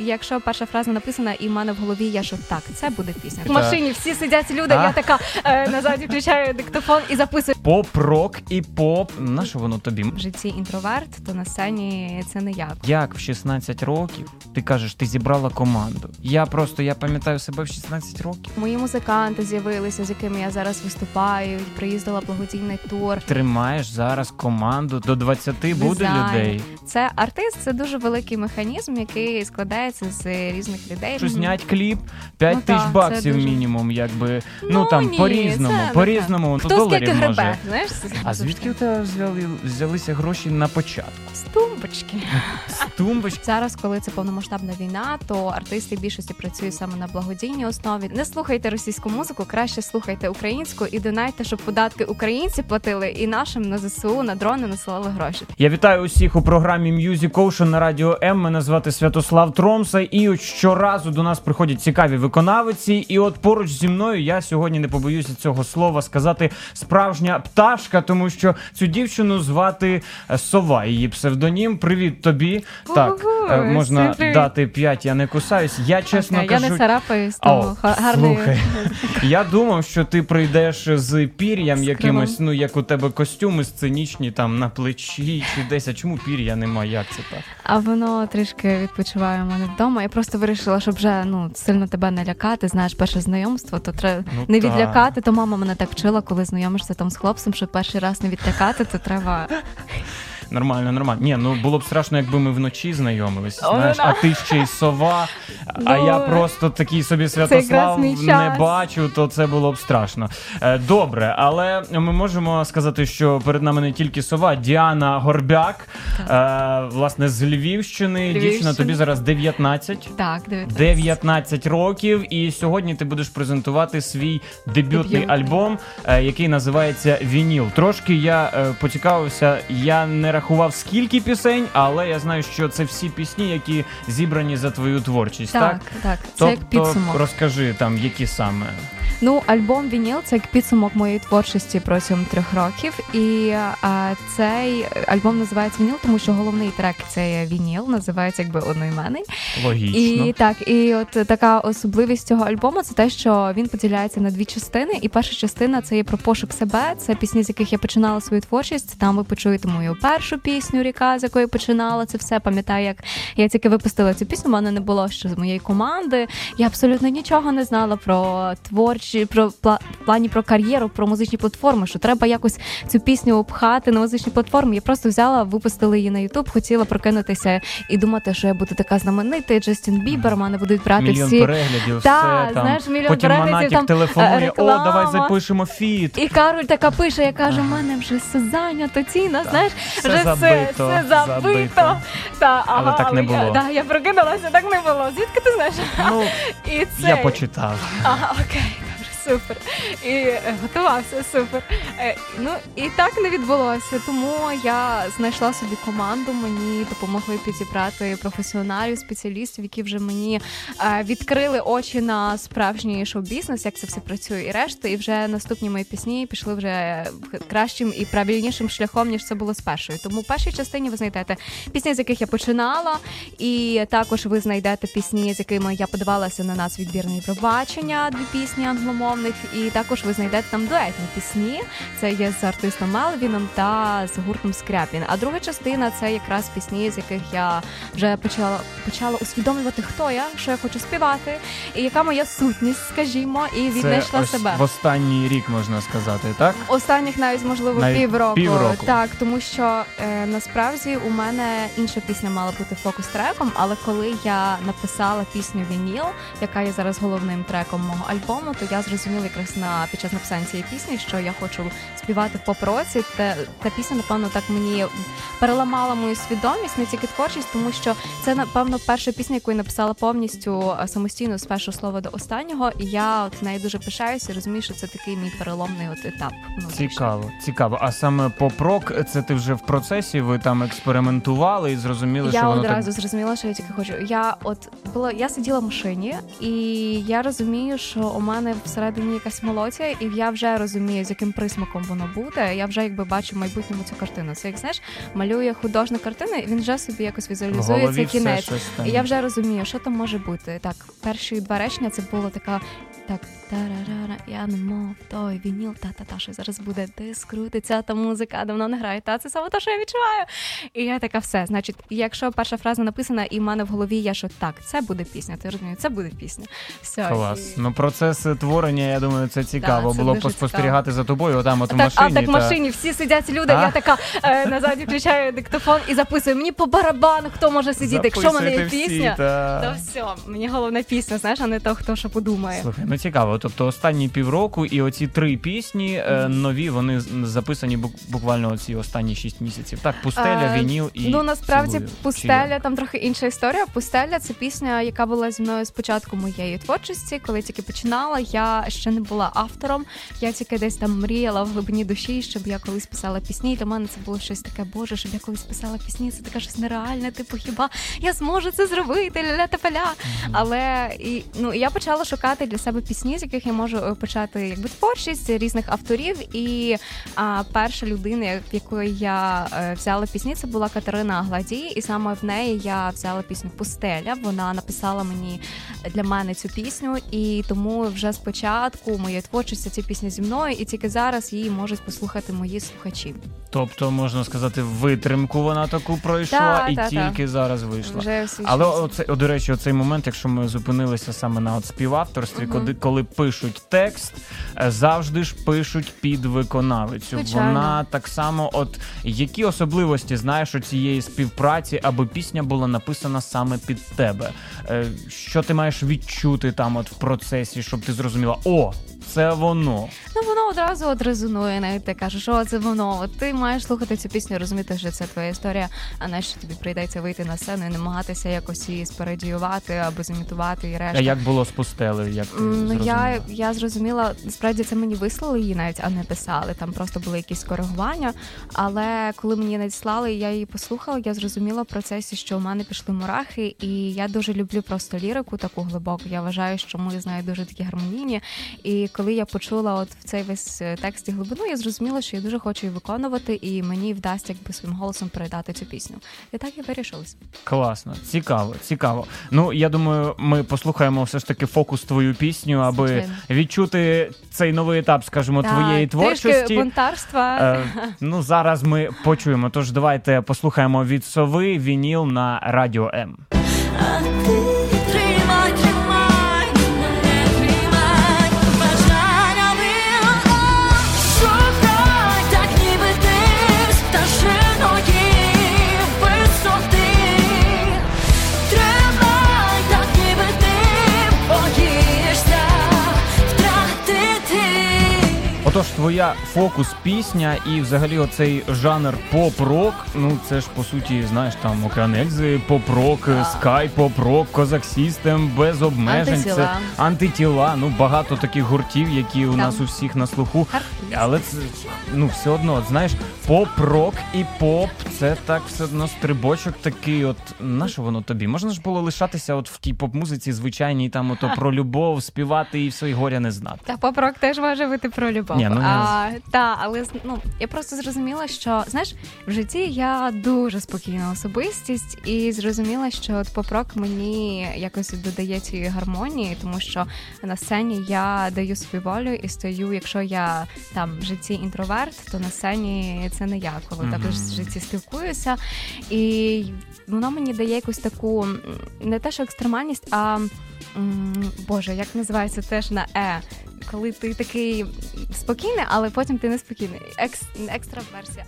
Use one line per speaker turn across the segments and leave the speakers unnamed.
Якщо перша фраза написана, і в мене в голові є, що так, це буде пісня. В машині всі сидять люди,
А?
я така е, назаді включаю диктофон і записую.
Поп, рок і поп. На що воно тобі?
В житті інтроверт, то на сцені це не я.
Як в 16 років ти кажеш, ти зібрала команду? Я просто я пам'ятаю себе в 16 років.
Мої музиканти з'явилися, з якими я зараз виступаю. Приїздила благодійний тур.
Тримаєш зараз команду до 20 буде людей.
Це артист, це дуже великий механізм, який складається з різних людей.
Що знять кліп 5
Ну
тисяч
так,
баксів
дуже-
мінімум, якби ну,
Ну,
там
ні,
по-різному,
це
по-різному. Ну,
Хто
доларів
скільки
може.
гребе, знаєш?
А звідки у тебе взяли, взялися гроші на початку?
З тумбочки.
З тумбочки?
Зараз, коли це повномасштабна війна, то артисти більшості працюють саме на благодійній основі. Не слухайте російську музику, краще слухайте українську і донайте, щоб податки українці платили і нашим на ЗСУ на дрони насилали гроші.
Я вітаю усіх у програмі Music Ocean на радіо М. Мене звати Святослав Тромса. І щоразу до нас приходять цікаві виконавиці. І от поруч зі мною я сьогодні не побоюся цього слова сказати справжня пташка, тому що цю дівчину звати е, Сова. Її псевдонім. Привіт тобі. Так, е, можна
всім привіт.
дати 5, я не кусаюсь. Я чесно
Окей,
кажу.
я не царапаюсь, тому га- гарний.
слухай. Я думав, що ти прийдеш з пір'ям
З
якимось, ну як у тебе костюми сценічні там на плечі чи десь. А чому пір'я немає? Як це так?
А воно трішки відпочиває у мене вдома. Я просто вирішила, щоб вже ну сильно тебе не лякати. Знаєш, перше знайомство, то треба
Ну,
не
так.
відлякати. То мама мене так вчила, коли знайомишся там з хлопцем, що перший раз не відлякати, то треба
Нормально, нормально. Ні, ну було б страшно, якби ми вночі знайомились.
О,
Знаєш,
да.
а ти ще й сова, а
Ну,
я просто такий собі Святослав не бачу, то це було б страшно. Е, Добре, але ми можемо сказати, що перед нами не тільки сова, Діана Горбяк, е, власне, з Львівщини. Дівчина, тобі зараз 19.
так дивитися.
19 років, і сьогодні ти будеш презентувати свій дебютний альбом, е, який називається Вініл. Трошки я поцікавився, я не рахував скільки пісень, але я знаю, що це всі пісні, які зібрані за твою творчість. Так,
Так, так, це як
тобто
підсумок.
розкажи там, які саме.
Ну, альбом Вініл це як підсумок моєї творчості протягом трьох років. І а, цей альбом називається Вініл, тому що головний трек це є Вініл, називається якби одноіменний.
Логічно.
І так, і от така особливість цього альбому це те, що він поділяється на дві частини. І перша частина це є про пошук себе. Це пісні, з яких я починала свою творчість. Там ви почуєте мою першу пісню Ріка, з якої починала це все. Пам'ятаю, як я тільки випустила цю пісню. в мене не було ще з моєї команди. Я абсолютно нічого не знала про творчі, про плані про кар'єру, про музичні платформи. Що треба якось цю пісню обхати на музичні платформи. Я просто взяла, випустила її на Ютуб, хотіла прокинутися і думати, що я буду така знаменита, Джастін Бібер, мене будуть брати
Мільйон
всі.
переглядів,
Та,
все там.
знаєш, мільйон
Потім
переглядів, там,
телефонує,
е,
о, давай запишемо фіт.
І Кароль така пише, я кажу, в мене вже все зайнято, Тіна,
Так,
знаєш,
все
вже
забито,
все забито.
забито.
Та,
Але
ага,
так не було.
Я, да, я прокинулася, так не було. Звідки ти знаєш?
Ну,
І це...
я почитав.
Ага, окей, супер. І е, готувався, супер. Е, ну і так не відбулося. Тому я знайшла собі команду. Мені допомогли підібрати професіоналів, спеціалістів, які вже мені е, відкрили очі на справжній шоу-бізнес, як це все працює, і решта. І вже наступні мої пісні пішли вже кращим і правильнішим шляхом, ніж це було з першою. Тому в першій частині ви знайдете пісні, з яких я починала, і також ви знайдете пісні, з якими я подавалася на Нацвідбір на Євробачення, дві пісні англомовних, і також ви знайдете там дуетні пісні. Це є з артистом Мелвіном та з гуртом Скряпін. А друга частина це якраз пісні, з яких я вже почала почала усвідомлювати, хто я, що я хочу співати, і яка моя сутність, скажімо, і віднайшла
це ось
себе.
в останній рік можна сказати, так?
Останніх навіть можливо
Навіть
півроку.
півроку.
Так, тому що е, насправді у мене інша пісня мала бути фокус треком, але коли я написала пісню Вініл, яка є зараз головним треком мого альбому, то я зрозуміла якраз на під час написання цієї пісні, що я хочу співати в поп-році. Та, та пісня, напевно, так мені переламала мою свідомість, не тільки творчість, тому що це напевно перша пісня, яку я написала повністю е, самостійно з першого слова до останнього. І я от нею дуже пишаюся і розумію, що це такий мій переломний от етап. внутрішній.
Цікаво, цікаво. А саме поп-рок, це ти вже в процесі, ви там експериментували і зрозуміли,
Я
що воно
одразу
так.
зрозуміла, що я тільки хочу. Я от була, я сиділа в машині, і я розумію, що у мене всередині всередині якась мелодія, і я вже розумію, з яким присмаком воно буде. Я вже якби бачу в майбутньому цю картину. Це як знаєш, малює художник картини, і він вже собі якось візуалізує цей кінець. І я вже розумію, що там може бути. Так, перші два речення це була така. Так, тарарара, я не мов той вініл, та-та-та, що зараз буде диск, крутиться, та музика давно не грає. Та це саме те, що я відчуваю. І я така, все. Значить, якщо перша фраза написана, і в мене в голові є, що так, це буде пісня. Ти розумієш, це буде пісня. Все.
Клас. І... Ну процес творення, я думаю, це цікаво.
Да, це
було поспостерігати
цікаво.
за тобою. Отам от
так,
машині.
А так
та...
машині всі сидять люди. А? Я така е, назаді включаю диктофон і записую. Мені по барабану, хто може сидіти. Якщо в мене є пісня,
та...
то все. Мені головна пісня, знаєш, а не то, хто що подумає.
Слухай, ну цікаво. Тобто останні півроку і оці три пісні mm-hmm. нові, вони записані буквально оці останні шість місяців. Так, пустеля, вініл і
ну насправді цілую. пустеля там трохи інша історія. Пустеля це пісня, яка була зі мною з початку моєї творчості. Коли тільки починала, я ще не була автором. Я тільки десь там мріяла в глибині душі, щоб я колись писала пісні. І Для мене це було щось таке, боже, щоб я колись писала пісні. Це таке щось нереальне. Типу, хіба я зможу це зробити? ля та поля. Mm-hmm. Але і ну я почала шукати для себе пісні, з яких я можу е, почати якби творчість різних авторів. І а, перша людина, в якої я е, взяла пісні, це була Катерина Гладій, і саме в неї я взяла пісню Пустеля. Вона написала мені для мене цю пісню, і тому вже спочатку моєї творчості ці пісні зі мною, і тільки зараз її можуть послухати мої слухачі.
Тобто, можна сказати, витримку вона таку пройшла
та,
і
та,
тільки
та.
зараз вийшла.
Вже
Але оце, о, до речі, оцей момент, якщо ми зупинилися саме на от співавторстві,
Мгм.
Коли, пишуть текст, е, завжди ж пишуть під виконавицю.
Звичайно.
Вона так само, от які особливості знаєш у цієї співпраці, аби пісня була написана саме під тебе. Е, Що ти маєш відчути там, от в процесі, щоб ти зрозуміла, о, це воно.
Ну воно одразу от резонує, навіть ти кажеш, що це воно. От ти маєш слухати цю пісню, розуміти, що це твоя історія, а не що тобі прийдеться вийти на сцену і намагатися якось її спередіювати або зімітувати і решта.
А як було з пустелею? Як ти
Ну я, я зрозуміла, насправді це мені вислали її навіть, а не писали. Там просто були якісь коригування. Але коли мені надіслали, я її послухала, я зрозуміла в процесі, що у мене пішли мурахи, і я дуже люблю просто лірику таку глибоку. Я вважаю, що ми з нею дуже такі гармонійні. І коли я почула от в цей весь е, текст і глибину, я зрозуміла, що я дуже хочу її виконувати, і мені вдасться якби своїм голосом передати цю пісню. І так і вирішилось.
Класно, цікаво, цікаво. Ну я думаю, ми послухаємо все ж таки фокус твою пісню, аби
Звичайно.
відчути цей новий етап, скажімо, твоєї
Так, Трішки
творчості.
бунтарства.
Е, ну зараз ми почуємо. Тож давайте послухаємо від сови вініл на радіо М.
А ти
Отож, твоя фокус пісня і взагалі оцей жанр поп-рок. Ну це ж по суті, знаєш, там Океан Ельзи, поп-рок, скай, поп-рок, Kozak System, без обмежень. Це
Антитіла.
антитіла. Ну багато таких гуртів, які у
Так.
нас у всіх на слуху. Але це ну все одно, от, знаєш, поп-рок і поп це так все одно стрибочок такий. От на що воно тобі? Можна ж було лишатися от в тій поп-музиці звичайній, там ото про любов, співати і все, і горя не знати.
Та поп-рок теж може бути про любов.
Ні, ну,
а, та, але ну я просто зрозуміла, що знаєш, в житті я дуже спокійна особистість, і зрозуміла, що от поп-рок мені якось додає цієї гармонії, тому що на сцені я даю собі волю і стою. Якщо я там в житті інтроверт, то на сцені це не я, коли
Мгм.
також в житті спілкуюся. І воно мені дає якусь таку не те, що екстремальність, а Боже, як називається теж на е. Коли ти такий спокійний, але потім ти не спокійний. Екс, екстраверсія,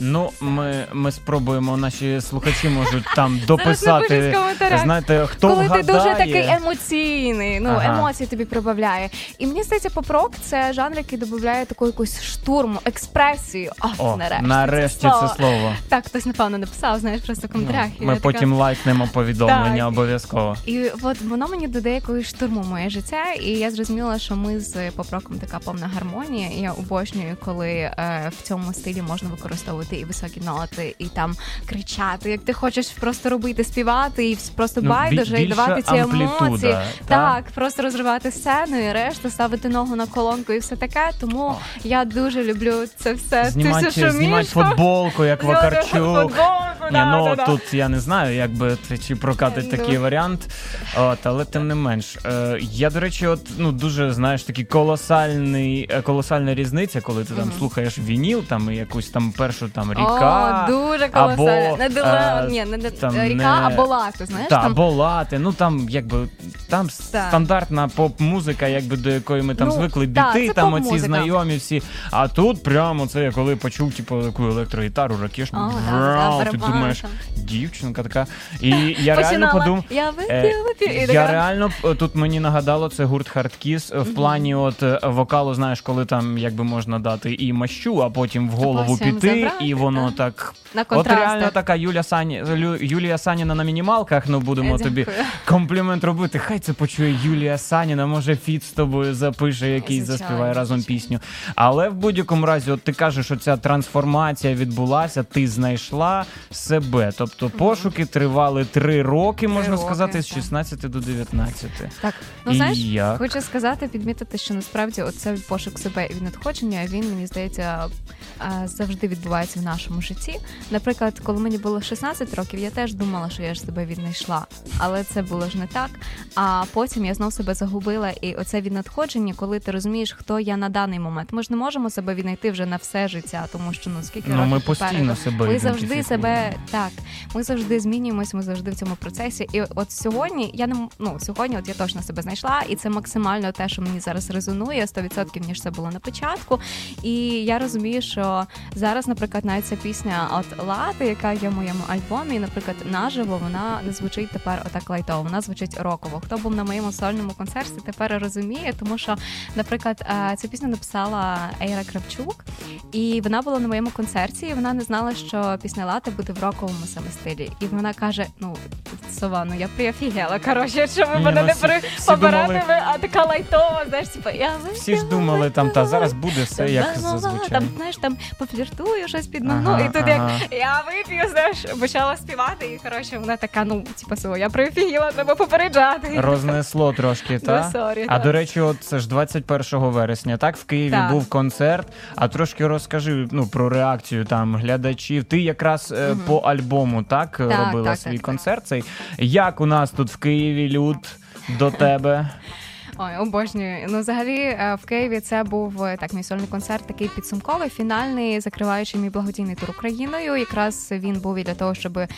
Ну, ми, ми спробуємо, наші слухачі можуть там дописати. Знаєте, хто
коли
вгадає.
ти дуже такий емоційний, ну
Ага.
емоції тобі прибавляє. І мені здається, поп-рок – це жанр, який додає таку якусь штурму, експресію. О,
О,
нарешті,
нарешті
це
це
слово.
слово.
Так, хтось напевно написав, знаєш, просто в коментарях. І
Ми
така,
потім лайкнемо повідомлення
Так.
обов'язково.
І от воно мені додає якоїсь штурму моє життя, і я зрозуміла, що ми з попроком така повна гармонія. І я обожнюю, коли е, в цьому стилі можна використовувати витягнути і високі ноти, і там кричати, як ти хочеш просто робити, співати, і просто байдуже, і давати ці емоції.
та?
Так, просто розривати сцену і решта, ставити ногу на колонку і все таке. Тому я дуже люблю це все.
Знімати,
всю
знімати футболку, як Вакарчук.
футболку,
Ні,
да,
ну
да, да.
тут я не знаю, як би це чи прокатить
Ну.
такий варіант. От, але тим не менш. Е, я, до речі, от ну дуже знаєш такий колосальний, е, колосальна різниця, коли ти там слухаєш вініл, там і якусь там першу там ріка.
О, дуже
або,
колосально. Не диле,
е,
ні, не, не
там
ріка,
не-
або лати, знаєш?
Та,
там
або лати, ну там якби там
Так.
стандартна поп-музика, якби до якої ми там
Ну,
звикли
так,
біти,
це
там оці
поп-музика.
знайомі всі. А тут прямо це я коли почув, типу, таку електрогітару, ракешну,
О, да,
врау, ти
барабан
думаєш,
там.
дівчинка така. І я реально
Починала,
подумав.
Я вип'ю,
Е,
вип'ю. І
Я
така,
реально е, тут мені нагадало це гурт Хардкіс в плані от е, вокалу, знаєш, коли там якби можна дати і мащу, а потім в голову
потім
піти,
забрати,
і воно
та.
так.
на
От реально така Юля Сані Юлія Саніна на мінімалках. Ну будемо
Е,
тобі комплімент робити. Хай це почує Юлія Саніна. Може, фіт з тобою запише, який
Звичайно,
заспіває разом
звичайно.
пісню. Але в будь-якому разі, от ти кажеш, що ця трансформація відбулася, ти знайшла себе. Тобто пошуки тривали три роки, можна
роки,
сказати, з
так.
16 до 19.
Так, ну
І
знаєш,
як?
хочу сказати, підмітити, що насправді оцей пошук себе і надходження, він мені здається завжди відбувається в нашому житті. Наприклад, коли мені було 16 років, я теж думала, що я ж себе віднайшла, але це було ж не так. А потім я знов себе загубила, і оце віднадходження, коли ти розумієш, хто я на даний момент. Ми ж не можемо себе віднайти вже на все життя, тому що ну скільки
Ну, ми постійно себе
Ми завжди себе так. Ми завжди змінюємося, ми завжди в цьому процесі. І от сьогодні я не ну сьогодні, от я точно себе знайшла, і це максимально те, що мені зараз резонує 100% ніж це було на початку. І я розумію, що зараз, наприклад, навіть ця пісня от Лати, яка є в моєму альбомі, наприклад, наживо вона не звучить тепер отак лайтово, вона звучить роково. Хто був на моєму сольному концерті, тепер розуміє, тому що, наприклад, е, цю пісню написала Ейра Кравчук, і вона була на моєму концерті, і вона не знала, що пісня Лати буде в роковому саме стилі. І вона каже: ну сова, ну я приофігела. Коротше, що ви мене
ну,
не при
всі
а така лайтова, знаєш, типу, я
Всі ж думали, там та зараз буде все як зазвичай.
Там, знаєш, там пофліртую, щось підмигну,
Ага,
і тут
ага.
як я вип'ю, знаєш, почала співати, і коротше, вона така, ну, типу, сова, я приофігела, треба попереджати.
Рознесло трошки,
Ну,
та?
сорі,
А
так.
до речі, от це ж 21 вересня, так? В Києві
Так.
був концерт. А трошки розкажи ну, про реакцію там глядачів. Ти якраз е, по альбому так,
Так,
робила
так,
свій
так,
концерт. Цей. Як у нас тут в Києві люд до тебе?
Ой, обожнюю. Ну, взагалі, е, в Києві це був е, так мій сольний концерт, такий підсумковий, фінальний, закриваючи мій благодійний тур Україною. Якраз він був і для того, щоб е,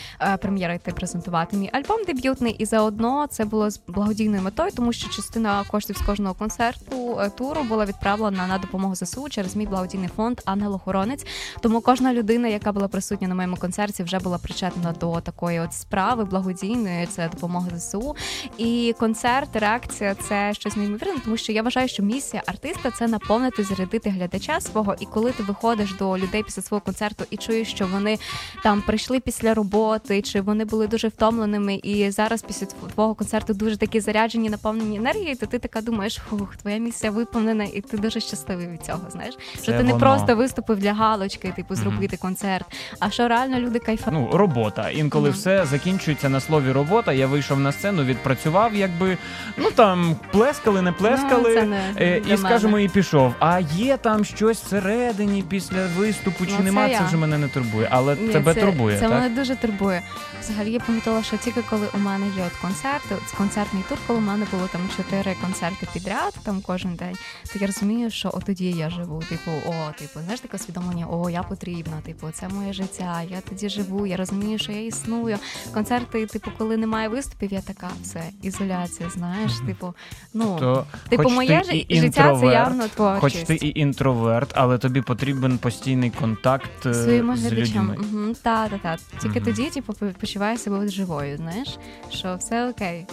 прем'єрити презентувати мій альбом дебютний. І заодно це було з благодійною метою, тому що частина коштів з кожного концерту туру була відправлена на допомогу ЗСУ через мій благодійний фонд Ангел-Охоронець. Тому кожна людина, яка була присутня на моєму концерті, вже була причетна до такої от справи благодійної. Це допомога ЗСУ. І концерт, реакція це щось неймовірне, тому що я вважаю, що місія артиста це наповнити, зарядити глядача свого. І коли ти виходиш до людей після свого концерту і чуєш, що вони там прийшли після роботи, чи вони були дуже втомленими, і зараз після тв- твого концерту дуже такі заряджені, наповнені енергією, то ти така думаєш, фух, твоя місія виповнена, і ти дуже щасливий від цього. Знаєш, що
Це
ти не просто виступив для галочки, типу зробити концерт, а що реально люди кайфанули.
Ну, робота. Інколи
Мгм.
все закінчується на слові робота. Я вийшов на сцену, відпрацював, якби ну там плескали, не плескали.
Ну, не
Е, і скажемо, і пішов. А є там щось всередині після виступу, чи
Ну,
нема,
це
це вже мене не турбує. Але
Ні,
тебе
це,
турбує,
Це
так?
мене дуже турбує. Взагалі я помітила, що тільки коли у мене є от концерти, концертний тур, коли у мене було там чотири концерти підряд, там кожен день, то я розумію, що от тоді я живу. Типу, о, типу, знаєш таке усвідомлення, о, я потрібна, типу, це моє життя, я тоді живу, я розумію, що я існую. Концерти, типу, коли немає виступів, я така, все, ізоляція, знаєш, типу, ну.
То,
Типу, моє життя це явно
Хоч ти і інтроверт, але тобі потрібен постійний контакт е,
своїми
з людьми.
Угу, та, та, та. Тільки
Мгм.
тоді, типу, по- почуваю себе живою, знаєш, що все окей.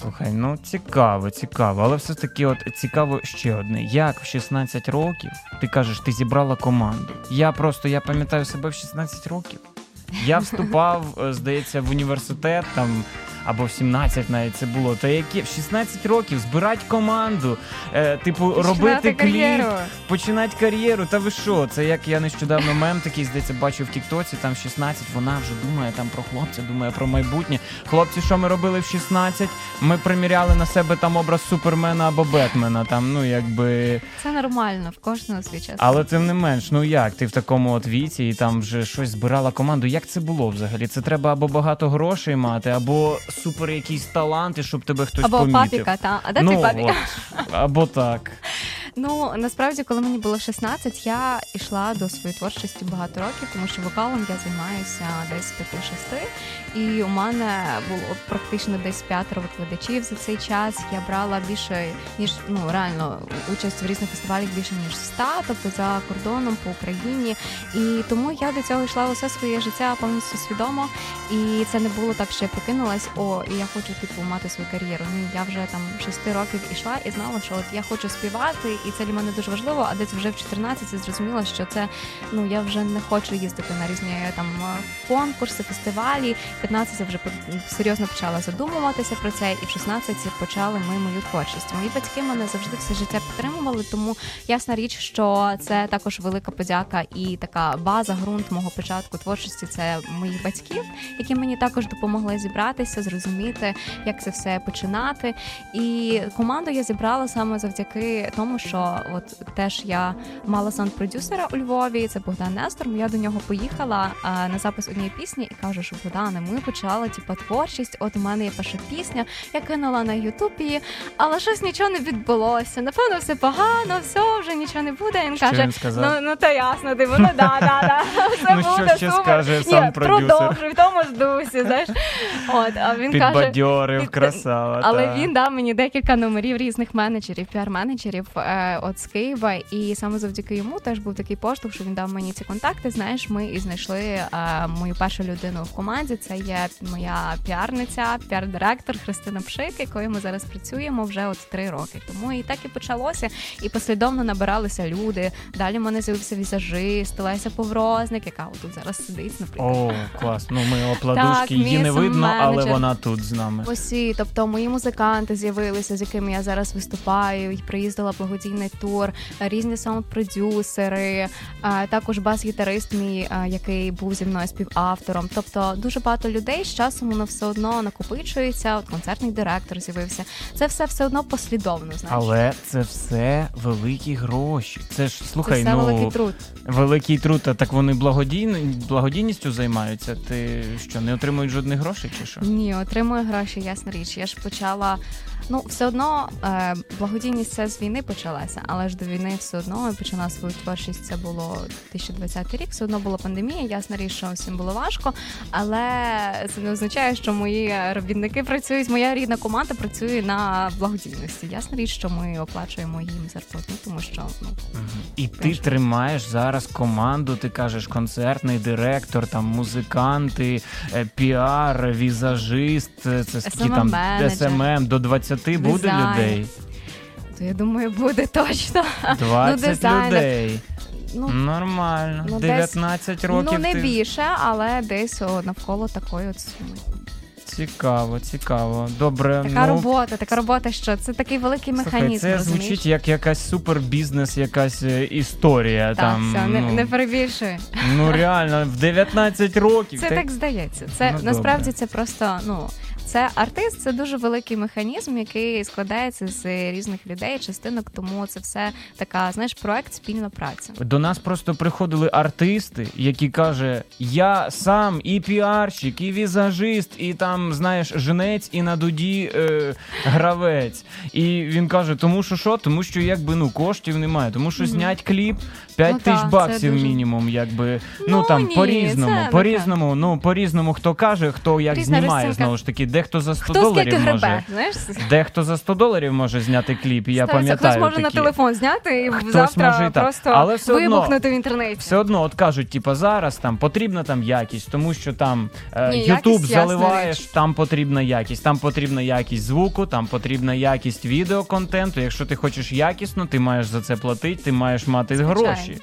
Слухай, ну цікаво, цікаво, але все ж таки, от цікаво ще одне. Як в 16 років ти кажеш, ти зібрала команду? Я просто я пам'ятаю себе в 16 років. Я вступав, е, здається, в університет там або в 17 навіть це було. Та які в 16 років збирати команду, е, типу,
Починати
робити
кар'єру.
кліп, починати кар'єру. Та ви що? Це як я нещодавно мем такий здається, бачив в Тіктоці, там 16, вона вже думає там про хлопця, думає про майбутнє. Хлопці, що ми робили в 16? Ми приміряли на себе там образ Супермена або Бетмена. Там, ну якби.
Це нормально, в кожного свій час.
Але тим не менш, ну як ти в такому от віці і там вже щось збирала команду. Як це було взагалі? Це треба або багато грошей мати, або супер якісь таланти, щоб тебе хтось
Або
помітив.
папіка, та а де
ну,
твій папіка?
от, або так.
Ну насправді, коли мені було 16, я йшла до своєї творчості багато років, тому що вокалом я займаюся десь 5-6. І у мене було практично десь п'ятеро викладачів за цей час. Я брала більше ніж ну реально участь в різних фестивалях більше ніж 100, тобто за кордоном по Україні. І тому я до цього йшла усе своє життя повністю свідомо. І це не було так, що я прокинулась, о, і я хочу типу мати свою кар'єру. Ні, я вже там 6 років ішла і знала, що от я хочу співати, і це для мене дуже важливо. А десь вже в 14 я зрозуміла, що це ну я вже не хочу їздити на різні там е, конкурси, фестивалі. В 15 я вже серйозно почала задумуватися про це, і в 16 почали ми мою творчість. Мої батьки мене завжди все життя підтримували, тому ясна річ, що це також велика подяка і така база, ґрунт мого початку творчості. Це моїх батьків, які мені також допомогли зібратися, зрозуміти, як це все починати. І команду я зібрала саме завдяки тому, що от теж я мала саунд-продюсера у Львові. Це Богдан Нестор. Я до нього поїхала а, на запис однієї пісні і кажу, що Богдане, ми почали типу, творчість. От у мене є перша пісня, я кинула на Ютубі, але щось нічого не відбулося. Напевно, все погано, все вже нічого не буде. Він
Що
каже:
він сказав?
ну ну та ясно, типу, ну да, да, да. Все
Ну, що
буде
ще
супер.
скаже
Ні,
сам продюсер?
Продовжуй в тому ж дусі. Знаєш, от а він каже.
Красава.
Але
та.
він дав мені декілька номерів різних менеджерів, піар-менеджерів е, от з Києва. І саме завдяки йому теж був такий поштовх, що він дав мені ці контакти. Знаєш, ми і знайшли мою першу людину в команді. Це є моя піарниця, піар-директор Христина Пшик, якою ми зараз працюємо вже от три роки. Тому і так і почалося. І послідовно набиралися люди. Далі в мене з'явився візажист, Леся Поврозник, яка тут зараз сидить, наприклад.
О, клас. Ну ми опладушки, її не видно, але вона тут з нами.
Усі, тобто мої музиканти з'явилися, з якими я зараз виступаю. і Приїздила благодійний тур, різні саунд-продюсери, також бас-гітарист мій, який був зі мною співавтором. Тобто дуже багато людей з часом воно все одно накопичується. От концертний директор з'явився. Це все все одно послідовно. Знаєш,
Але це все великі гроші. Це ж
це
слухай,
все
ну
великий труд.
великий труд, а так вони благодійні, благодійністю займаються. Ти що, не отримують жодних грошей чи що?
Ні, отримую гроші, ясна річ. Я ж почала. Ну, все одно е, благодійність це з війни почалася, але ж до війни все одно почала свою творчість. Це було 2020 рік. Все одно була пандемія. Ясна річ, що всім було важко, але це не означає, що мої робітники працюють. Моя рідна команда працює на благодійності. Ясна річ, що ми оплачуємо їм зарплату, тому що ну
І ти тримаєш зараз команду, ти кажеш, концертний директор, там музиканти, е, піар, візажист, е, це скільки там SMM, до 20 буде
Дизайн.
людей.
то я думаю, буде точно.
20
ну,
людей.
Ну
Нормально.
ну, десь-
19 років.
ну не
ти...
більше, але десь о, навколо такої от суми.
Цікаво, цікаво. Добре,
Така
ну,
робота, така робота, що це такий великий
Слухай,
механізм.
це
розумієш?
звучить як якась супербізнес, якась е, історія.
Так,
там,
все, не,
ну,
не перебільшуй.
ну реально, в 19 років.
Це
Ти-
так здається. Це
Ну,
насправді
добре.
це просто ну. Це артист, це дуже великий механізм, який складається з різних людей, частинок. Тому це все така, знаєш, проект спільна праця.
До нас просто приходили артисти, які каже: Я сам і піарщик, і візажист, і там, знаєш, женець, і на дуді е, гравець. І він каже: тому що що? Тому що якби ну коштів немає, тому що знять кліп 5
Ну,
тисяч
так,
баксів
дуже-
мінімум, якби ну,
Ну,
там
ні,
по-різному,
це
по-різному, ну по-різному, хто каже, хто як
Різна
знімає
розцінка.
знову ж таки, дехто за 100
Хто
доларів може.
гребе, знаєш?
Дехто за 100 доларів може зняти кліп, і я пам'ятаю.
Хтось може на телефон зняти і
Хтось
завтра
може і так.
просто
Але все одно-
вибухнути в інтернеті.
Все одно, от кажуть, типа зараз там потрібна там якість, тому що там е,
якість, ясна
заливаєш, там потрібна якість, там потрібна якість звуку, там потрібна якість відеоконтенту. Якщо ти хочеш якісно, ти маєш за це платити, ти маєш мати
Звичайно.
Гроші.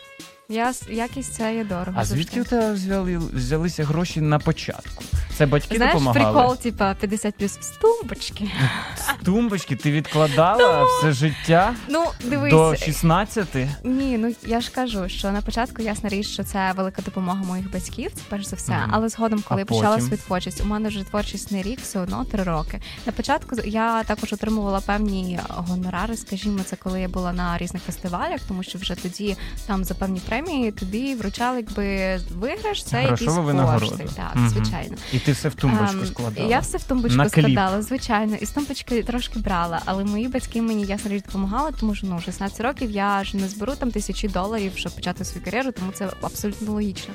Я, якість це є дорого.
А звідки у тебе взяли, взялися гроші на початку? Це батьки
Знаєш,
допомагали?
прикол, типа 50 плюс з тумбочки.
З тумбочки ти відкладала все життя
Ну, дивись,
до 16?
Ні, ну я ж кажу, що на початку ясна річ, що це велика допомога моїх батьків, це перш за все.
Мгм.
Але згодом, коли
А
я почала свою творчість, у мене вже творчість не рік, все одно три роки. На початку я також отримувала певні гонорари, скажімо, це коли я була на різних фестивалях, тому що вже тоді там за певні премії тобі вручали якби виграш, це
Грошову
якісь кошти. Так,
Мгм.
звичайно.
І ти все в тумбочку
Ем,
складала.
Я все в тумбочку
На кліп.
складала, звичайно, і з тумбочки трошки брала. Але мої батьки мені ясно річ допомагали, тому що ну 16 років я ж не зберу там тисячі доларів, щоб почати свою кар'єру, тому це абсолютно логічно.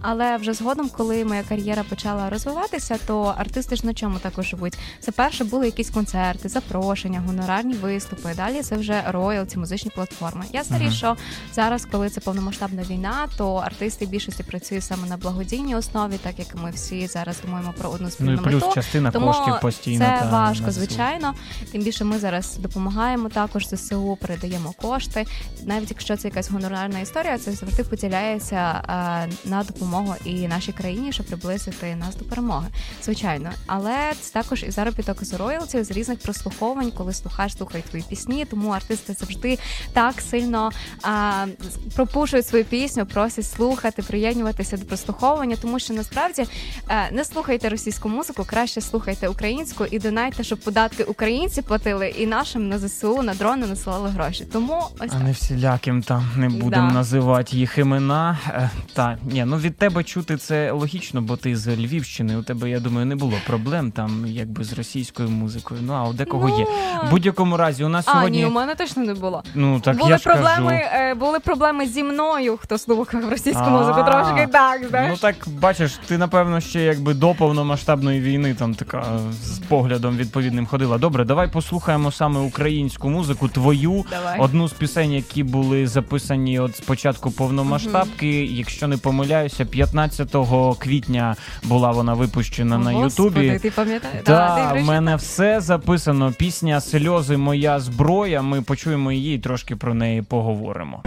Але вже згодом, коли моя кар'єра почала розвиватися, то артисти ж на чому також живуть. Це перше були якісь концерти, запрошення, гонорарні виступи. Далі це вже роялті, музичні платформи. Ясна
Мгм.
річ, що зараз, коли це повномасштабна війна, то артисти більшості працюють саме на благодійній основі, так як ми всі зараз думаємо про одну
Ну і плюс
мету.
частина
Тому
коштів постійно.
це
та,
важко, звичайно. Тим більше ми зараз допомагаємо також ЗСУ, передаємо кошти. Навіть якщо це якась гонорарна історія, це завжди поділяється е, на допомогу і нашій країні, щоб приблизити нас до перемоги. Звичайно, але це також і заробіток з роялті з різних прослуховань, коли слухач слухає твої пісні. Тому артисти завжди так сильно а, пропушують свою пісню, просять слухати, приєднуватися до прослуховування, тому що насправді е, не слухайте російську музику, краще слухайте українську і донайте, щоб податки українці платили і нашим на ЗСУ на дрони насилали гроші. Тому ось
А
так.
не всіляким там не будемо
Да.
називати їх імена. Е, Та ні, ну від тебе чути це логічно, бо ти з Львівщини. У тебе, я думаю, не було проблем там, якби з російською музикою. Ну а у декого є. В будь-якому разі, у нас
А,
сьогодні.
ні, у мене точно не було.
Ну так
були
я ж
проблеми,
кажу.
е, були проблеми зі мною, хто слухав російську музику. Трошки так, знаєш.
Ну так бачиш, ти напевно ще якби до повномасштабної війни там така е, з поглядом відповідним ходила. Добре, давай послухаємо саме українську музику, твою.
Давай.
Одну з пісень, які були записані от спочатку повномасштабки. Якщо не помиляюся, 15 квітня була вона випущена на
Господи,
Ютубі.
Ти пам'ятаєш?
Так, в мене все записано. Пісня Сльози моя зброя. Ми почуємо її і трошки про неї поговоримо.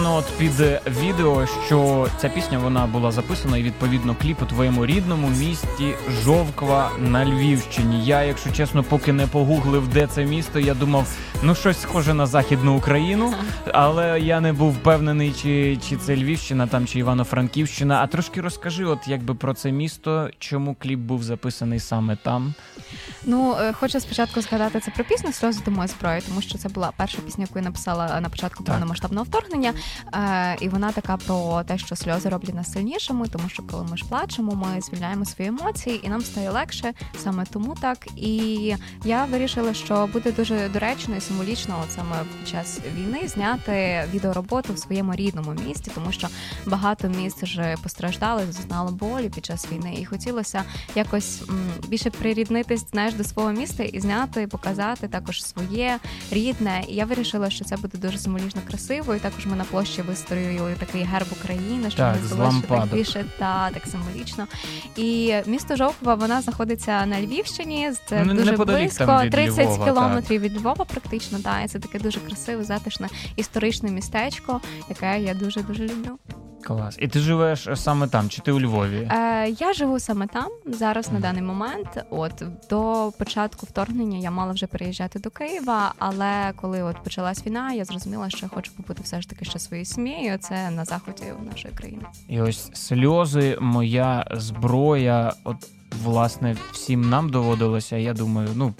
Написано от під відео, що ця пісня вона була записана і відповідно кліп у твоєму рідному місті Жовква на Львівщині. Я, якщо чесно, поки не погуглив, де це місто, я думав, ну щось схоже на західну Україну, але я не був впевнений, чи, чи це Львівщина там, чи Івано-Франківщина. А трошки розкажи, от якби про це місто, чому кліп був записаний саме там.
Ну, е, хочу спочатку згадати це про пісню Сльози до моєї зброї, тому що це була перша пісня, яку я написала на початку повномасштабного вторгнення. Е, і вона така про те, що сльози роблять нас сильнішими, тому що коли ми ж плачемо, ми звільняємо свої емоції, і нам стає легше саме тому так. І я вирішила, що буде дуже доречно і символічно, от саме під час війни, зняти відеороботу в своєму рідному місті, тому що багато міст вже постраждали, зазнало болі під час війни, і хотілося якось більше приріднитись знаєш, до свого міста і зняти, показати також своє рідне. І я вирішила, що це буде дуже символічно красиво. І також ми на площі вистроїли такий герб України, щоб
Так,
не було так більше та так символічно. І місто Жовкова вона знаходиться на Львівщині. Це
Ну,
дуже близько,
там від
30
Львова,
кілометрів від Львова, практично. Та і це таке дуже красиве, затишне історичне містечко, яке я дуже дуже люблю.
Клас. І ти живеш саме там, чи ти у Львові?
Е, я живу саме там зараз на даний момент. От до початку вторгнення я мала вже переїжджати до Києва, але коли от почалась війна, я зрозуміла, що я хочу побути все ж таки ще своєю сім'єю. Це на заході нашої країни.
І ось сльози, моя зброя. От власне всім нам доводилося. Я думаю, ну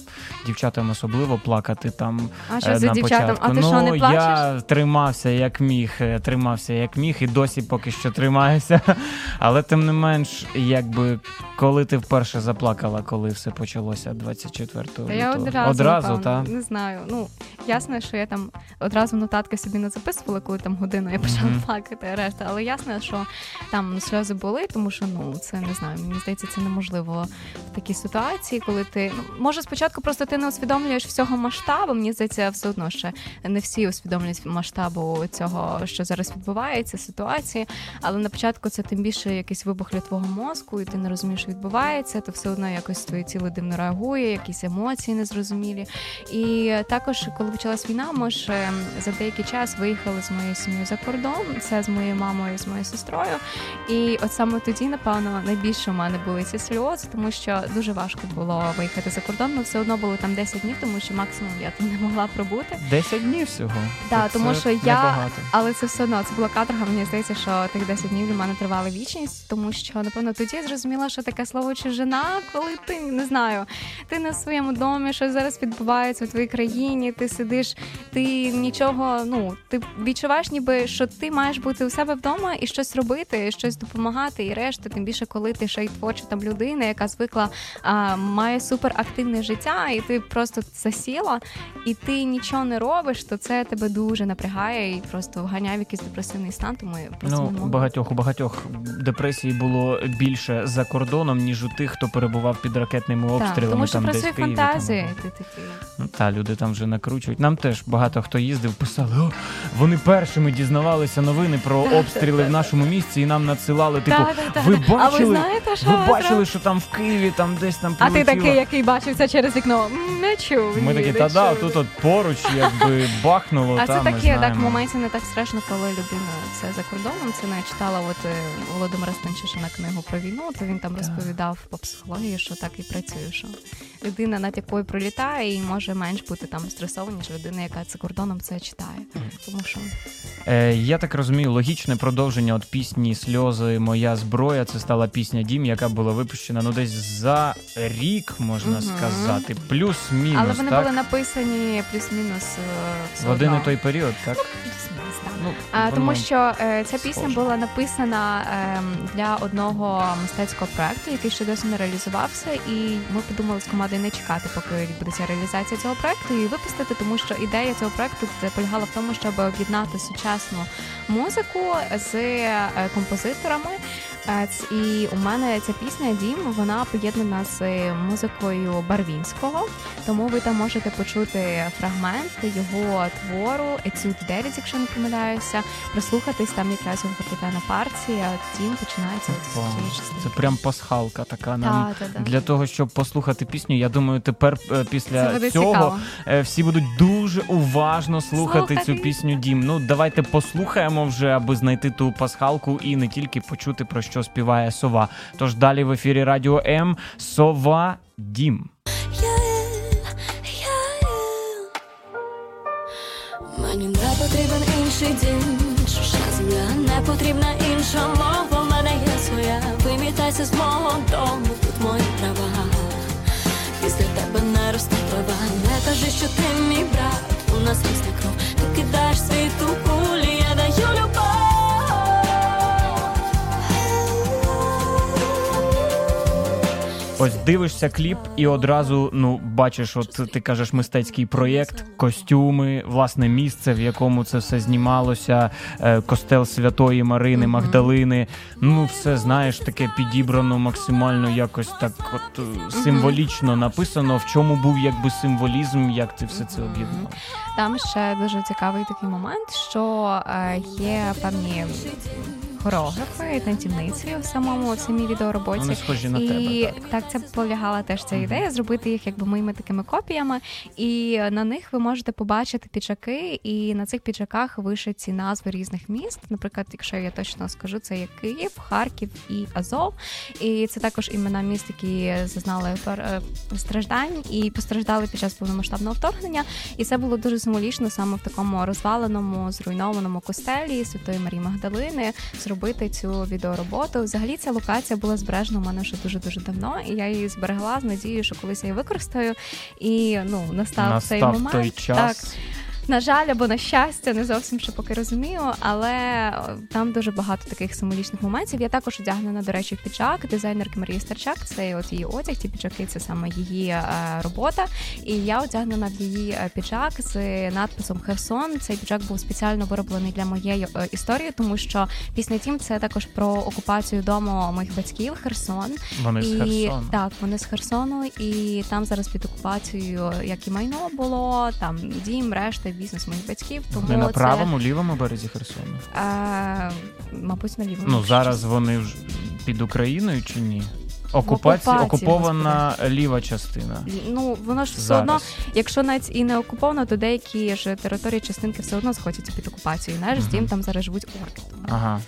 дівчатам особливо плакати там.
А що
е,
за
на
дівчатам?
початку.
А ти
ну,
що не плачеш?
я тримався як міг, е, тримався як міг, і досі поки що тримаюся. Але тим не менш, якби коли ти вперше заплакала, коли все почалося 24
Та
лютого?
я одразу,
одразу та?
не знаю. Ну ясно, що я там одразу нотатки собі не записувала, коли там годину я почала
Мгм.
плакати, решта. Але ясно, що там сльози були, тому що ну це не знаю. Мені здається, це неможливо в такій ситуації, коли ти ну, може спочатку просто ти не усвідомлюєш всього масштабу. Мені здається, все одно ще не всі усвідомлюють масштабу цього, що зараз відбувається, ситуації. Але на початку це тим більше якийсь вибух для твого мозку, і ти не розумієш, відбувається. То все одно якось твоє тіло дивно реагує, якісь емоції незрозумілі. І також, коли почалась війна, ми ж за деякий час виїхали з моєю сім'єю за кордон. Це з моєю мамою, з моєю сестрою. І от саме тоді, напевно, найбільше у мене були ці сльози, тому що дуже важко було виїхати за кордон. Ми все одно були там 10 днів, тому що максимум я там не могла пробути.
10 днів всього.
Да,
Це
тому що я,
небагато.
але це все одно це була каторга. Мені здається, що тих 10 днів для мене тривали вічність, тому що напевно тоді я зрозуміла, що таке слово чужина, коли ти не знаю, ти не в своєму домі, що зараз відбувається в твоїй країні. Ти сидиш, ти нічого. Ну ти відчуваєш, ніби що ти маєш бути у себе вдома і щось робити, щось допомагати, і решта. Тим більше, коли ти ще й творча там людина, яка звикла а, має суперактивне життя, і ти просто засіла, і ти нічого не робиш, то це тебе дуже напрягає і просто вганяє в якийсь депресивний стан. Тому я просто
Ну,
не
багатьох у багатьох депресій було більше за кордоном, ніж у тих, хто перебував під ракетними
Так,
обстрілами.
тому що
там десь
працює
або-
і ти такий.
Ну, та люди там вже накручують. Нам теж багато хто їздив, писали, о, вони першими дізнавалися новини про обстріли в нашому місті і нам надсилали. Типу,
Так, так, так.
ви бачили?
знаєте, що
Ви бачили, що там в Києві, там десь там
А ти такий, який бачив це через вікно. Не чув.
Ми такі, та да, тут от поруч, якби бахнуло.
А це таке, так, в моменті не так страшно, коли людина це за кордоном. Це не читала от е, Володимира Станчишина книгу про війну, то він там розповідав по психології, що так і працює, що людина, над якою пролітає, і може менш бути там стресована, ніж людина, яка за кордоном це читає. Тому що
Е, я так розумію, логічне продовження от пісні Сльози Моя зброя. Це стала пісня Дім, яка була випущена ну десь за рік, можна
Мгм.
сказати. Плюс-мінус.
але вони
так?
були написані плюс-мінус е, все
в один і той період, так?
Плюс-мінус, так.
Ну,
А,
воно-
тому що е, ця пісня
схоже.
була написана ем, для одного мистецького проекту, який ще досі не реалізувався, і ми подумали з командою не чекати, поки відбудеться реалізація цього проекту, і випустити, тому що ідея цього проекту полягала в тому, щоб об'єднати сучасну музику з е, композиторами. Е, І у мене ця пісня Дім вона поєднана з музикою Барвінського. Тому ви там можете почути фрагмент його твору Етюд 9, якщо не помиляюся, прислухатись там якраз його фортепіана партія. Тім починається частини.
Це прям пасхалка така нам.
Та, та, та.
Для того, щоб послухати пісню, я думаю, тепер е,
Це
після цього
цікаво.
е, всі будуть дуже уважно слухати
Слухати.
цю пісню Дім. Ну, давайте послухаємо вже, аби знайти ту пасхалку і не тільки почути про що співає сова. Тож далі в ефірі Радіо М Сова Дім.
Мені не потрібен інший дім, чужа земля, не потрібна інша мова, в мене є своя. Вимітайся з мого дому, тут мої права. Після тебе не росте трава, не кажи, що ти мій брат, у нас різна кров, ти кидаєш світу
Ось дивишся кліп, і одразу ну бачиш, от ти кажеш мистецький проєкт, костюми, власне місце, в якому це все знімалося, е, костел Святої Марини, Магдалини. Ну, все знаєш, таке підібрано максимально якось так, от е, символічно написано. В чому був якби символізм, як ти все це об'єднав?
Там ще дуже цікавий такий момент, що е, є певні хореографи, танцівниці в самому самій відеороботі.
Вони схожі на
і
тебе. Так.
так, це полягала теж ця ідея зробити їх якби моїми такими копіями. І на них ви можете побачити піджаки, і на цих піджаках вишиті назви різних міст. Наприклад, якщо я точно скажу, це є Київ, Харків і Азов. І це також імена міст, які зазнали е, страждань і постраждали під час повномасштабного вторгнення. І це було дуже символічно саме в такому розваленому, зруйнованому костелі Святої Марії Магдалини зробити цю відеороботу. Взагалі ця локація була збережена у мене вже дуже дуже давно, і я її зберегла з надією, що колись я її використаю. І ну настав, цей момент.
той
Так,
час.
На жаль, або на щастя, не зовсім ще поки розумію, але там дуже багато таких символічних моментів. Я також одягнена, до речі, в піджак дизайнерки Марії Старчак. Це от її одяг, ті піджаки, це саме її е, робота. І я одягнена в її е, піджак з надписом Херсон. Цей піджак був спеціально вироблений для моєї е, історії, тому що пісня тім це також про окупацію дому моїх батьків Херсон.
Вони з Херсону.
так, вони з Херсону, і там зараз під окупацією як і майно було, там дім, решта, бізнес моїх батьків. Тому
Вони на
це,
правому, лівому березі Херсону.
А, мабуть, на лівому.
Ну зараз вони вже під Україною чи ні? Окупація,
окупована
окупована ліва частина.
Ну воно ж все
Зараз.
одно, якщо навіть і не окуповано, то деякі ж території частинки все одно знаходяться під окупацією. Наш
з
дім там зараз живуть орки. Тому
Ага.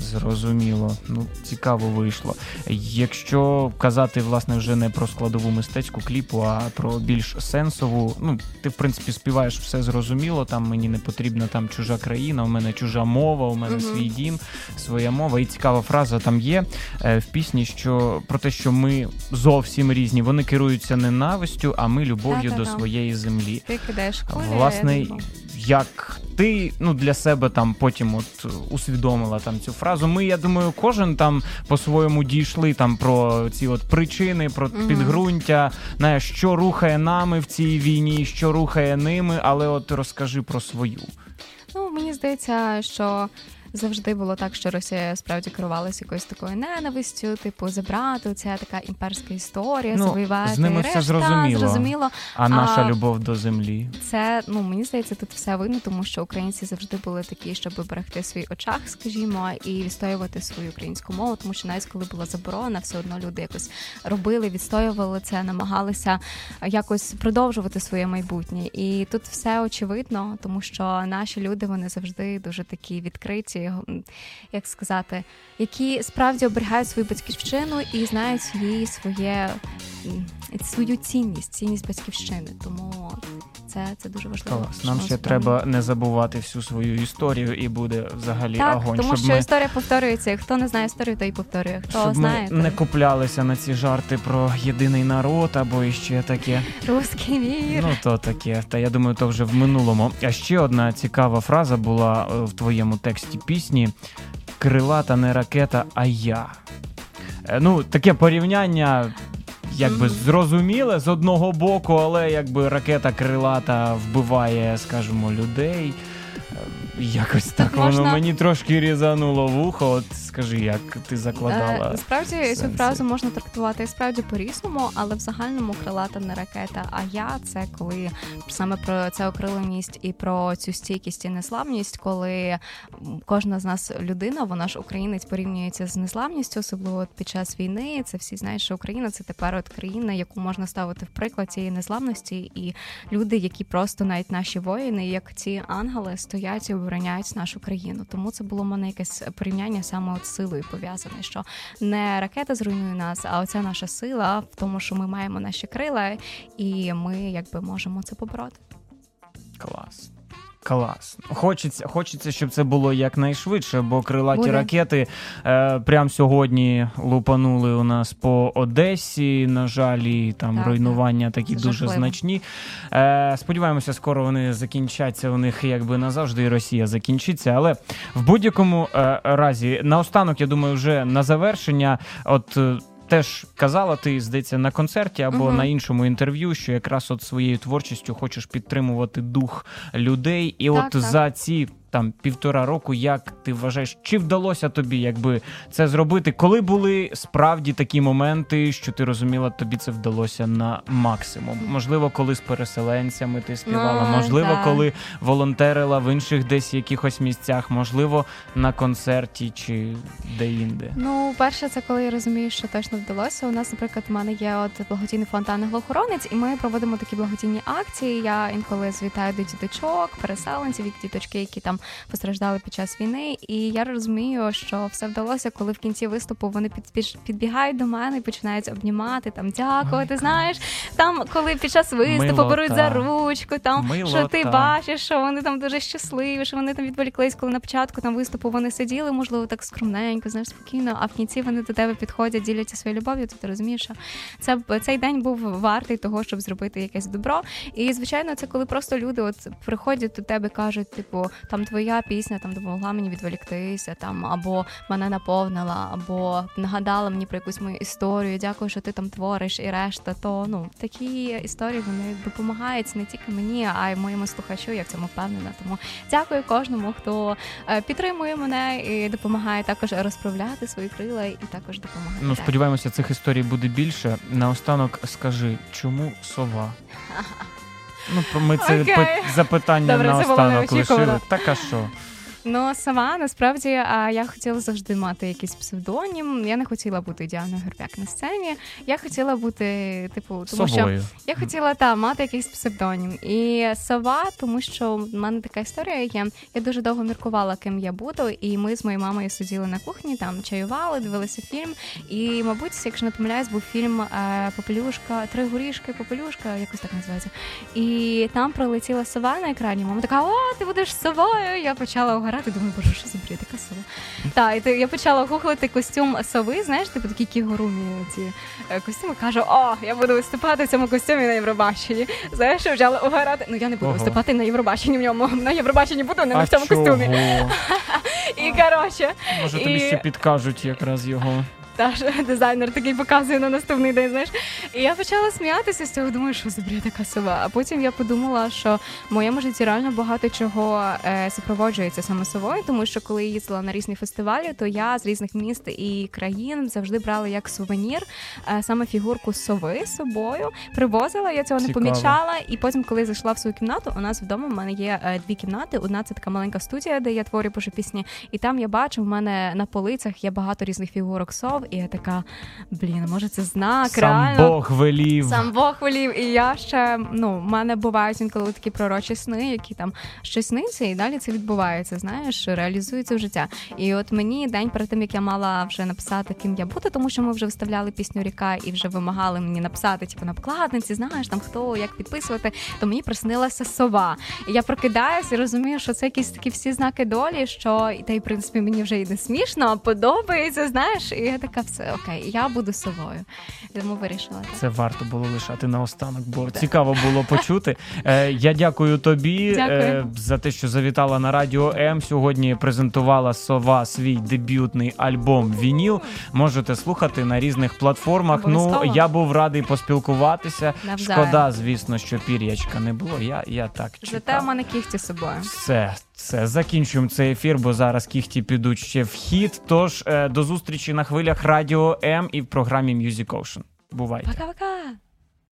Зрозуміло, ну цікаво вийшло. Якщо казати власне вже не про складову мистецьку кліпу, а про більш сенсову, ну ти в принципі співаєш все зрозуміло. Там мені не потрібна там чужа країна, у мене чужа мова, у мене
Мгм.
свій дім, своя мова. І цікава фраза там є е, в пісні, що про те, що ми зовсім різні. Вони керуються ненавистю, а ми любов'ю до
Та-та-та.
своєї землі.
Ти кидаєш
Власне,
я
як ти ну для себе там потім от усвідомила там цю фразу. Ми, я думаю, кожен там по-своєму дійшли там про ці от причини, про
Мгм.
підґрунтя, на що рухає нами в цій війні, що рухає ними, але от розкажи про свою.
Ну, мені здається, що завжди було так, що Росія справді керувалася якоюсь такою ненавистю, типу забрати, це така імперська історія,
Ну,
завоювати.
з ними
і
все зрозуміло.
зрозуміло.
А наша любов до землі.
Це ну мені здається, тут все видно, тому що українці завжди були такі, щоб берегти свій очах, скажімо, і відстоювати свою українську мову, тому що навіть коли була заборона, все одно люди якось робили, відстоювали це, намагалися якось продовжувати своє майбутнє. І тут все очевидно, тому що наші люди вони завжди дуже такі відкриті, м, як сказати, які справді оберігають свою батьківщину і знають її своє свою цінність, цінність батьківщини. Тому це, це дуже важливо.
Клас. Нам ще треба не забувати всю свою історію, і буде взагалі
так,
огонь,
тому
щоб
що
ми
історія повторюється. і Хто не знає історію, той і повторює. Хто
щоб
знає,
ми не куплялися на ці жарти про єдиний народ або іще таке.
русський мір.
Ну, то таке. Та я думаю, то вже в минулому. А ще одна цікава фраза була е, в твоєму тексті пісні: Крилата не ракета, а я. Е, Ну, таке порівняння. Якби зрозуміле з одного боку, але якби ракета крилата вбиває, скажімо, людей. Якось так воно
можна-
мені трошки різануло вухо. От скажи, як ти закладала.
Е, Насправді цю фразу можна трактувати справді по-різному, але в загальному крилата не ракета. А я це коли саме про це окриленість і про цю стійкість і неславність, коли кожна з нас людина, вона ж українець порівнюється з неславністю, особливо під час війни. Це всі знають, що Україна це тепер от країна, яку можна ставити в приклад цієї неславності, і люди, які просто навіть наші воїни, як ці ангели, стоять обороняють нашу країну. Тому це було в мене якесь порівняння саме от з силою пов'язане, що не ракета зруйнує нас, а оця наша сила в тому, що ми маємо наші крила, і ми якби можемо це побороти.
Клас. Клас. Хочеться, хочеться, щоб це було якнайшвидше, бо крилаті
Буде.
ракети е, прямо сьогодні лупанули у нас по Одесі. На жаль, і там
Так,
руйнування такі
Це
дуже
жахливо.
значні. Е, сподіваємося, скоро вони закінчаться. У них якби назавжди і Росія закінчиться. Але в будь-якому е, разі, наостанок, я думаю, вже на завершення, от. е, Теж казала ти, здається, на концерті або
угу.
на іншому інтерв'ю, що якраз от своєю творчістю хочеш підтримувати дух людей. І
Так,
от
так.
за ці там півтора року, як ти вважаєш, чи вдалося тобі якби це зробити? Коли були справді такі моменти, що ти розуміла, тобі це вдалося на максимум? Можливо, коли з переселенцями ти співала,
Ну,
можливо,
так.
коли волонтерила в інших десь якихось місцях, можливо, на концерті чи де-інде.
Ну, перше, це коли я розумію, що точно вдалося. У нас, наприклад, в мене є от благодійний фонд «Ангел-охоронець», і ми проводимо такі благодійні акції. Я інколи звітаю до діточок, переселенців, як діточки, які там постраждали під час війни. І я розумію, що все вдалося, коли в кінці виступу вони підбігають до мене і починають обнімати, там дякувати. Знаєш, там коли під час виступу
Милота.
беруть за ручку, там що ти бачиш, що вони там дуже щасливі, що вони там відволіклись, коли на початку там виступу вони сиділи, можливо, так скромненько, знаєш, спокійно, а в кінці вони до тебе підходять, діляться своєю любов'ю, то ти розумієш, що це цей день був вартий того, щоб зробити якесь добро. І звичайно, це коли просто люди от приходять до тебе, кажуть, типу, там твоя пісня там допомогла мені відволіктися, там або мене наповнила, або нагадала мені про якусь мою історію. Дякую, що ти там твориш і решта. То ну такі історії вони допомагають не тільки мені, а й моєму слухачу. Я в цьому впевнена. Тому дякую кожному, хто е, підтримує мене і допомагає також розправляти свої крила, і також допомагає.
Ну, сподіваємося, цих історій буде більше. Наостанок скажи, чому сова? Ну, ми це okay. запитання
Добре,
на
останок
лишили. Так а що?
Ну, сама насправді я хотіла завжди мати якийсь псевдонім. Я не хотіла бути Діаною Горбяк на сцені. Я хотіла бути, типу, тому що я хотіла та мати якийсь псевдонім. І сова, тому що в мене така історія є. Я дуже довго міркувала, ким я буду, і ми з моєю мамою сиділи на кухні, там чаювали, дивилися фільм. І, мабуть, якщо не помиляюсь, був фільм е, Попелюшка, Три горішки, Попелюшка, якось так називається. І там пролетіла сова на екрані. Мама така: О, ти будеш совою. Я почала угорати, думаю, боже, що за бред, яка сова. Та, і то я почала гуглити костюм сови, знаєш, типу такі кігурумі ці е, костюми. Кажу, о, я буду виступати в цьому костюмі на Євробаченні. Знаєш, почала угорати. Ну я не буду
Ого.
виступати на Євробаченні в ньому. На Євробаченні буду, не
а
в цьому
чого?
костюмі. І коротше,
Може, тобі
І-
ще підкажуть якраз його.
Та ж дизайнер такий показує на наступний день, знаєш. І я почала сміятися з цього, думаю, що за бред така сова. А потім я подумала, що в моєму житті реально багато чого е, супроводжується саме совою, тому що коли я їздила на різні фестивалі, то я з різних міст і країн завжди брала як сувенір е, саме фігурку сови з собою. Привозила, я цього не помічала. І потім, коли зайшла в свою кімнату, у нас вдома в мене є е, дві кімнати. Одна це така маленька студія, де я творю пишу пісні. І там я бачу, в мене на полицях є багато різних фігурок сов, і я така, блін, може це знак,
Сам
реально.
Бог велів.
Сам Бог волів, і я ще ну, в мене бувають інколи такі пророчі сни, які там щось сниться, і далі це відбувається. Знаєш, реалізується в життя. І от мені день перед тим, як я мала вже написати, ким я буду, тому що ми вже виставляли пісню Ріка і вже вимагали мені написати, типу, на вкладниці, знаєш, там хто як підписувати, то мені приснилася сова. І я прокидаюся і розумію, що це якісь такі всі знаки долі, що та й в принципі мені вже і не смішно, а подобається. Знаєш, і я така все окей, я буду совою. Тому вирішила так.
Це варто було лишати наостанок, бо цікаво було почути. Е, я дякую тобі
Дякую.
е, за те, що завітала на радіо М. Сьогодні презентувала сова свій дебютний альбом Вініл. Можете слухати на різних платформах. Ну я був радий поспілкуватися.
Навзаєм.
Шкода, звісно, що пір'ячка не було. Я, я так
Зате
чекав.
в мене кіхті з собою.
Все, все, закінчуємо цей ефір, бо зараз кіхті підуть ще в хід. Тож е, до зустрічі на хвилях радіо М і в програмі Music Ocean. Бувайте.
Пока-пока!